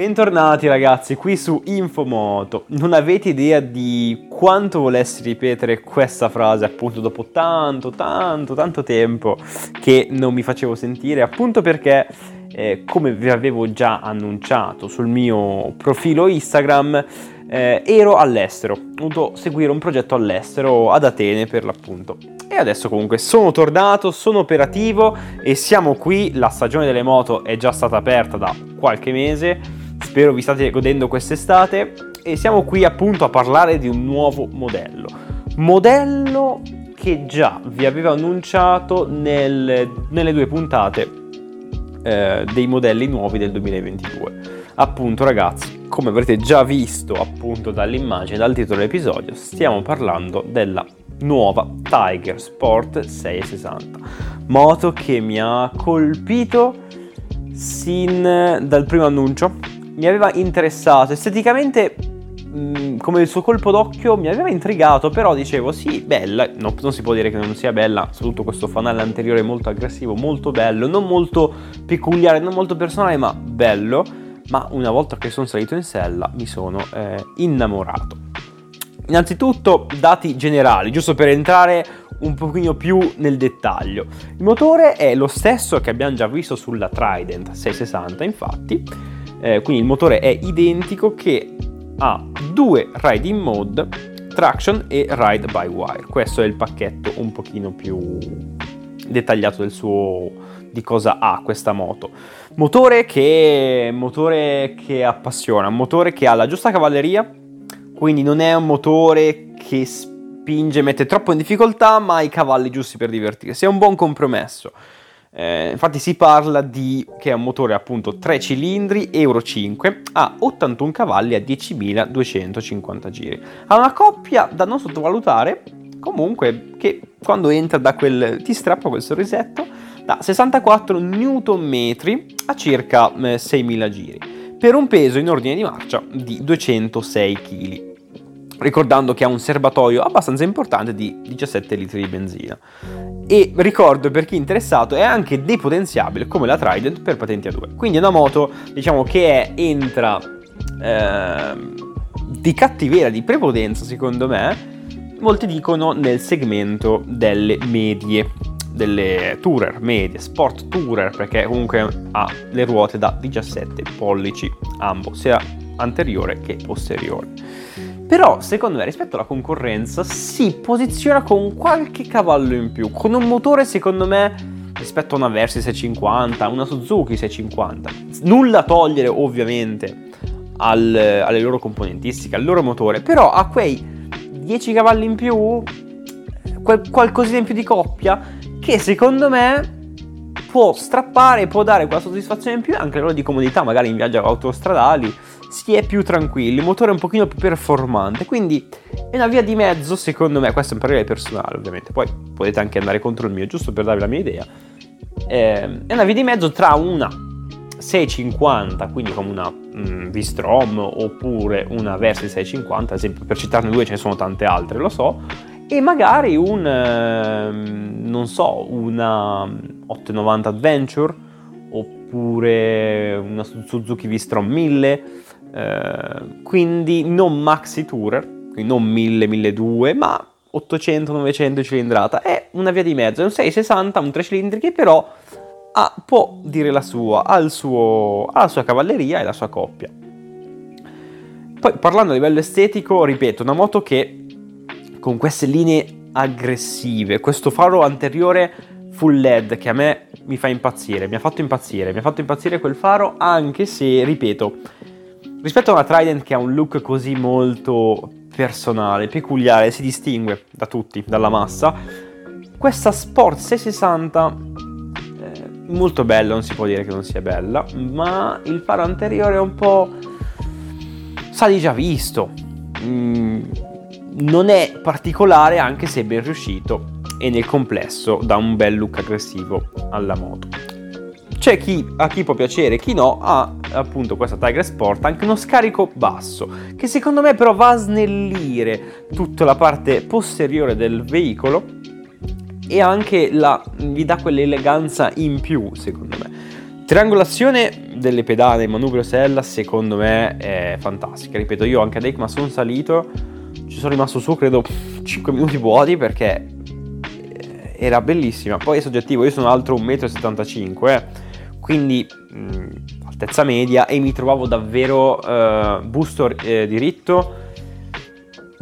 Bentornati ragazzi, qui su Infomoto. Non avete idea di quanto volessi ripetere questa frase appunto dopo tanto, tanto, tanto tempo che non mi facevo sentire, appunto perché eh, come vi avevo già annunciato sul mio profilo Instagram, eh, ero all'estero, ho dovuto seguire un progetto all'estero ad Atene per l'appunto. E adesso comunque sono tornato, sono operativo e siamo qui, la stagione delle moto è già stata aperta da qualche mese Spero vi state godendo quest'estate e siamo qui appunto a parlare di un nuovo modello. Modello che già vi avevo annunciato nel, nelle due puntate eh, dei modelli nuovi del 2022. Appunto ragazzi, come avrete già visto appunto dall'immagine, dal titolo dell'episodio, stiamo parlando della nuova Tiger Sport 660. Moto che mi ha colpito sin dal primo annuncio mi aveva interessato. Esteticamente, mh, mm, come il suo colpo d'occhio, mi aveva intrigato, però dicevo sì, bella, no, non si può dire che non sia bella, soprattutto questo fanale anteriore molto aggressivo, molto bello, non molto peculiare, non molto personale, ma bello. Ma una volta che sono salito in sella mi sono eh, innamorato. Innanzitutto dati generali, giusto per entrare un pochino più nel dettaglio. Il motore è lo stesso che abbiamo già visto sulla Trident 660, infatti, eh, quindi il motore è identico che ha due riding mode, traction e ride by wire. Questo è il pacchetto un pochino più dettagliato del suo di cosa ha questa moto. Motore che, motore che appassiona, motore che ha la giusta cavalleria, quindi non è un motore che spinge, mette troppo in difficoltà, ma ha i cavalli giusti per divertirsi. È un buon compromesso. Eh, infatti si parla di che è un motore appunto 3 cilindri Euro 5 a 81 cavalli a 10.250 giri. Ha una coppia da non sottovalutare, comunque che quando entra da quel ti strappa quel sorrisetto da 64 Nm a circa eh, 6.000 giri per un peso in ordine di marcia di 206 kg ricordando che ha un serbatoio abbastanza importante di 17 litri di benzina. E ricordo per chi è interessato è anche depotenziabile come la Trident per patenti a 2. Quindi è una moto diciamo che è, entra eh, di cattiveria, di prepotenza secondo me, molti dicono nel segmento delle medie, delle tourer medie, sport tourer perché comunque ha le ruote da 17 pollici ambo, sia anteriore che posteriore. Però, secondo me, rispetto alla concorrenza, si posiziona con qualche cavallo in più. Con un motore, secondo me, rispetto a una Versi 650, una Suzuki 650. Nulla togliere, ovviamente, al, alle loro componentistiche, al loro motore. Però a quei 10 cavalli in più, quel, qualcosina in più di coppia, che secondo me può strappare, può dare quella soddisfazione in più anche a livello di comodità, magari in viaggio autostradali si è più tranquilli, il motore è un pochino più performante, quindi è una via di mezzo secondo me, questo è un parere personale ovviamente, poi potete anche andare contro il mio, giusto per darvi la mia idea, eh, è una via di mezzo tra una 650, quindi come una mm, V-Strom oppure una Versi 650, ad esempio per citarne due ce ne sono tante altre, lo so, e magari un, eh, non so, una 890 Adventure oppure una Suzuki V-Strom 1000 eh, quindi non maxi tourer, quindi non 1000, 1200, ma 800, 900 cilindrata. È una via di mezzo, è un 660, un 3 cilindri che però ha, può dire la sua, ha, suo, ha la sua cavalleria e la sua coppia. Poi parlando a livello estetico, ripeto, una moto che con queste linee aggressive, questo faro anteriore full LED che a me mi fa impazzire, mi ha fatto impazzire, mi ha fatto impazzire quel faro anche se, ripeto, Rispetto a una Trident che ha un look così molto personale, peculiare, si distingue da tutti, dalla massa, questa Sport 660 è molto bella, non si può dire che non sia bella, ma il faro anteriore è un po' sa di già visto. Mm, non è particolare anche se ben riuscito e nel complesso dà un bel look aggressivo alla moto. C'è chi, a chi può piacere, chi no, ha appunto questa Tiger Sport anche uno scarico basso, che secondo me però va a snellire tutta la parte posteriore del veicolo e anche la, gli dà quell'eleganza in più, secondo me. Triangolazione delle pedane manubrio sella secondo me è fantastica. Ripeto, io anche ad ECMA sono salito, ci sono rimasto su credo 5 minuti vuoti perché eh, era bellissima. Poi è soggettivo, io sono altro 1,75 m, eh, quindi mh, altezza media e mi trovavo davvero eh, busto eh, diritto.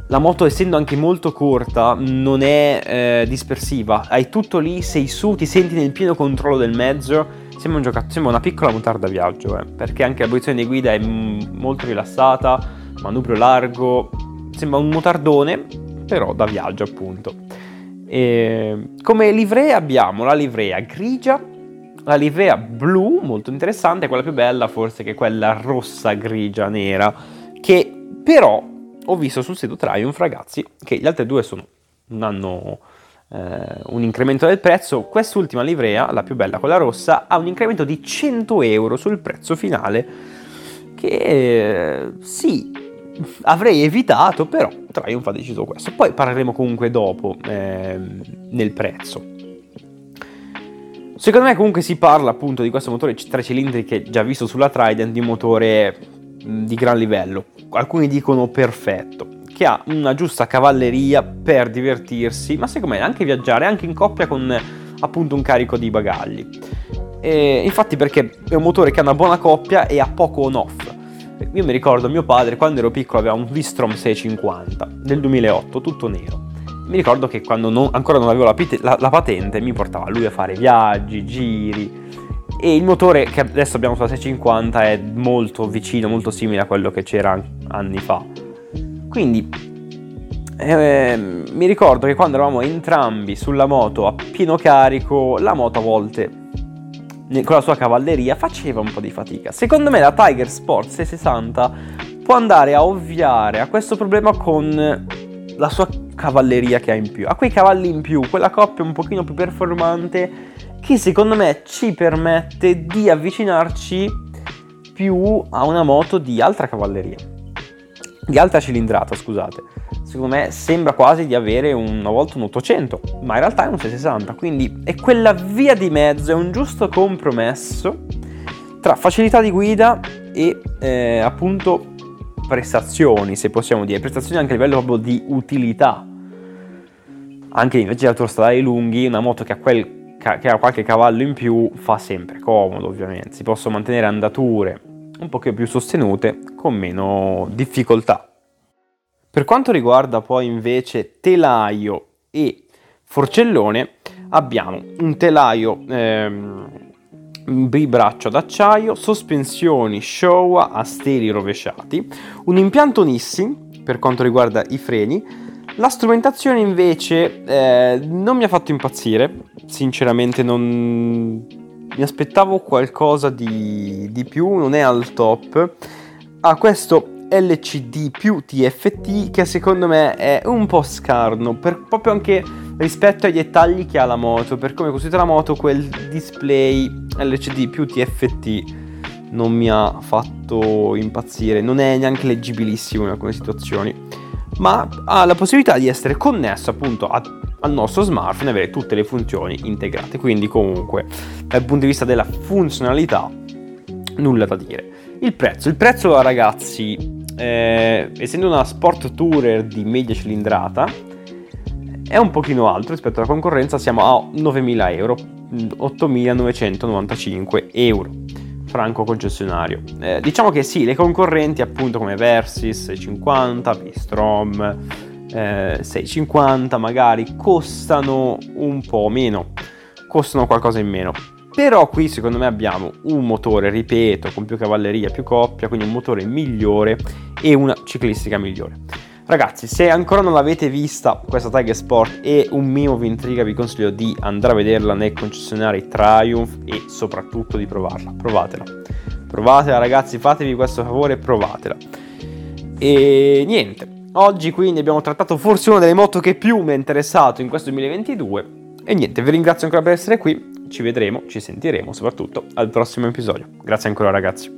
La moto essendo anche molto corta non è eh, dispersiva, hai tutto lì, sei su, ti senti nel pieno controllo del mezzo Sembra, un giocato, sembra una piccola motarda viaggio, eh, perché anche la posizione di guida è m- molto rilassata, manubrio largo, sembra un motardone, però da viaggio appunto. E come livrea abbiamo la livrea grigia, la livrea blu, molto interessante, quella più bella forse che quella rossa, grigia, nera, che però ho visto sul sito Triumph ragazzi, che gli altri due sono, non hanno eh, un incremento del prezzo, quest'ultima livrea, la più bella, quella rossa, ha un incremento di 100 euro sul prezzo finale che eh, sì, avrei evitato, però Triumph ha deciso questo. Poi parleremo comunque dopo eh, nel prezzo. Secondo me comunque si parla appunto di questo motore 3 cilindri che già visto sulla Trident, di motore di gran livello. Alcuni dicono perfetto che ha una giusta cavalleria per divertirsi, ma secondo me anche viaggiare, anche in coppia con appunto un carico di bagagli. E infatti perché è un motore che ha una buona coppia e ha poco on-off. Io mi ricordo mio padre quando ero piccolo aveva un V-Strom 650 del 2008, tutto nero. Mi ricordo che quando non, ancora non avevo la, la, la patente mi portava lui a fare viaggi, giri, e il motore che adesso abbiamo sulla 650 è molto vicino, molto simile a quello che c'era anni fa. Quindi eh, mi ricordo che quando eravamo entrambi sulla moto a pieno carico, la moto a volte con la sua cavalleria faceva un po' di fatica. Secondo me la Tiger Sport 660 può andare a ovviare a questo problema con la sua cavalleria che ha in più. Ha quei cavalli in più, quella coppia un pochino più performante che secondo me ci permette di avvicinarci più a una moto di altra cavalleria di alta cilindrata, scusate. Secondo me sembra quasi di avere una volta un 800, ma in realtà è un 660, quindi è quella via di mezzo, è un giusto compromesso tra facilità di guida e eh, appunto prestazioni, se possiamo dire, prestazioni anche a livello proprio di utilità. Anche invece di autostradali lunghi, una moto che ha, quel, che ha qualche cavallo in più fa sempre comodo, ovviamente. Si possono mantenere andature un pochino più sostenute con meno difficoltà. Per quanto riguarda poi invece telaio e forcellone, abbiamo un telaio ehm, bibraccio d'acciaio, sospensioni Showa a steli rovesciati, un impianto Nissin per quanto riguarda i freni, la strumentazione invece eh, non mi ha fatto impazzire, sinceramente non, mi aspettavo qualcosa di, di più, non è al top. Ha questo LCD più TFT che secondo me è un po' scarno, per, proprio anche rispetto ai dettagli che ha la moto, per come è costruita la moto, quel display LCD più TFT non mi ha fatto impazzire, non è neanche leggibilissimo in alcune situazioni, ma ha la possibilità di essere connesso appunto a al nostro smartphone e avere tutte le funzioni integrate. Quindi comunque dal punto di vista della funzionalità nulla da dire. Il prezzo, il prezzo ragazzi, eh, essendo una Sport Tourer di media cilindrata, è un pochino alto rispetto alla concorrenza, siamo a 9.000 euro, 8.995 euro franco concessionario. Eh, diciamo che sì, le concorrenti appunto come Versys 50, Bistrom, eh, 6,50 magari costano un po' meno, costano qualcosa in meno. Però qui secondo me abbiamo un motore, ripeto, con più cavalleria, più coppia, quindi un motore migliore e una ciclistica migliore. Ragazzi, se ancora non l'avete vista questa Tiger Sport e un minimo vi intriga, vi consiglio di andare a vederla nei concessionari Triumph e soprattutto di provarla. Provatela. Provatela ragazzi, fatevi questo favore, provatela. E niente, Oggi quindi abbiamo trattato forse una delle moto che più mi ha interessato in questo 2022 e niente, vi ringrazio ancora per essere qui, ci vedremo, ci sentiremo soprattutto al prossimo episodio. Grazie ancora ragazzi.